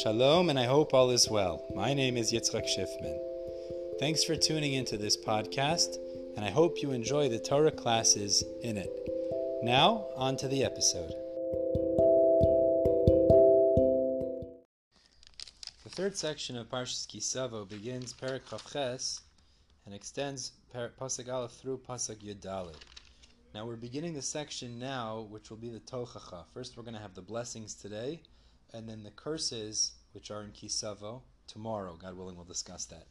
Shalom, and I hope all is well. My name is Yitzchak Schiffman. Thanks for tuning into this podcast, and I hope you enjoy the Torah classes in it. Now, on to the episode. The third section of Parshas Ki Savo begins Perak Chavches and extends Pasuk Aleph through Pasuk Yudalid. Now we're beginning the section now, which will be the Tochacha. First, we're going to have the blessings today, and then the curses, which are in Ki Savo, tomorrow. God willing, we'll discuss that.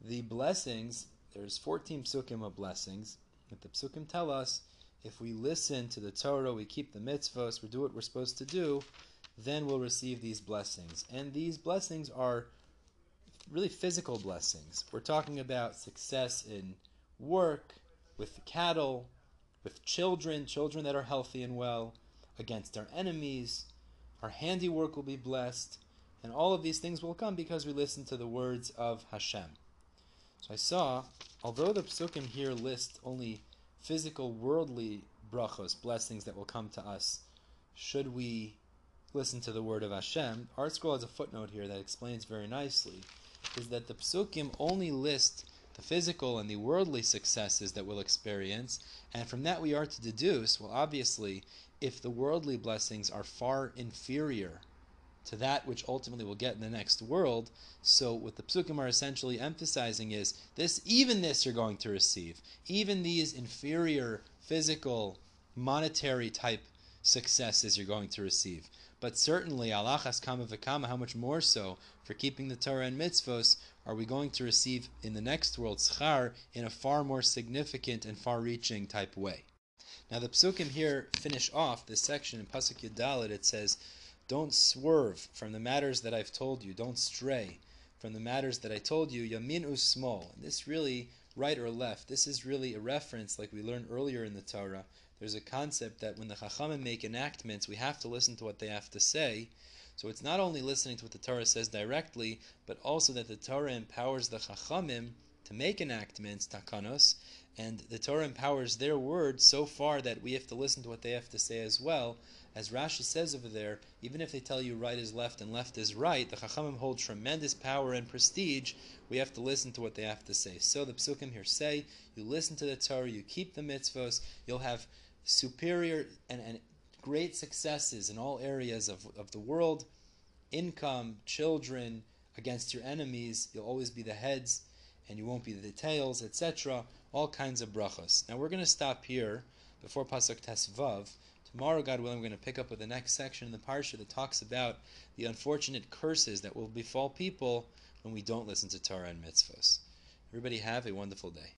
The blessings, there's 14 psukim of blessings. But the psukim tell us if we listen to the Torah, we keep the mitzvahs, we do what we're supposed to do, then we'll receive these blessings. And these blessings are really physical blessings. We're talking about success in work, with cattle, with children, children that are healthy and well, against our enemies. Our handiwork will be blessed, and all of these things will come because we listen to the words of Hashem. So I saw, although the psukim here list only physical, worldly brachos, blessings that will come to us, should we listen to the word of Hashem, ArtScroll has a footnote here that explains very nicely, is that the psukim only list the physical and the worldly successes that we'll experience. And from that, we are to deduce well, obviously, if the worldly blessings are far inferior to that which ultimately we'll get in the next world. So what the psukim are essentially emphasizing is this even this you're going to receive. Even these inferior physical monetary type successes you're going to receive. But certainly, alachas kama v'kama, how much more so for keeping the Torah and mitzvos are we going to receive in the next world schar in a far more significant and far-reaching type way. Now the psukim here finish off this section in pasuk Yudalit. It says, "Don't swerve from the matters that I've told you. Don't stray from the matters that I told you. Yamin usmol." This really right or left. This is really a reference, like we learned earlier in the Torah. There's a concept that when the Chachamim make enactments, we have to listen to what they have to say. So it's not only listening to what the Torah says directly, but also that the Torah empowers the Chachamim to make enactments, takanos, and the Torah empowers their words so far that we have to listen to what they have to say as well. As Rashi says over there, even if they tell you right is left and left is right, the Chachamim hold tremendous power and prestige. We have to listen to what they have to say. So the Psukim here say, you listen to the Torah, you keep the mitzvos, you'll have superior and, and great successes in all areas of, of the world income, children, against your enemies. You'll always be the heads and you won't be the tails, etc. All kinds of brachos. Now we're going to stop here before Pasuk Tesvav. Tomorrow, God willing, we're going to pick up with the next section in the Parsha that talks about the unfortunate curses that will befall people when we don't listen to Torah and mitzvahs. Everybody have a wonderful day.